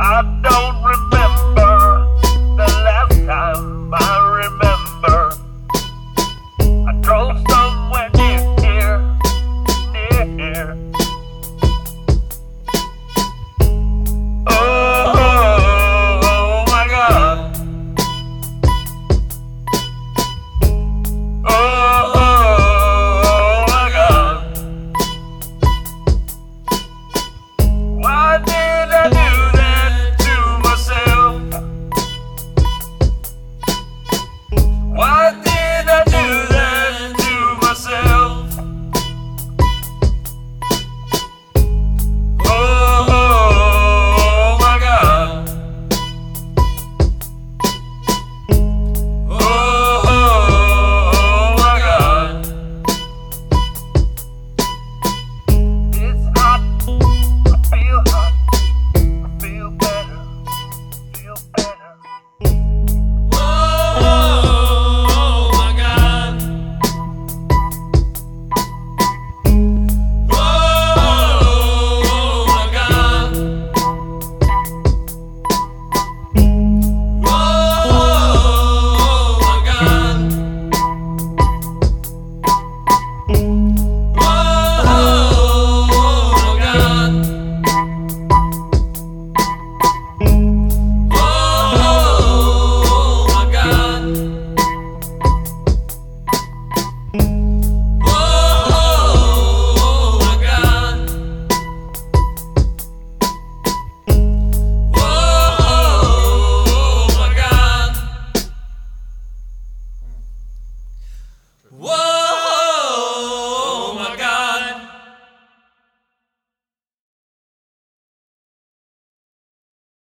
I don't remember the last time I.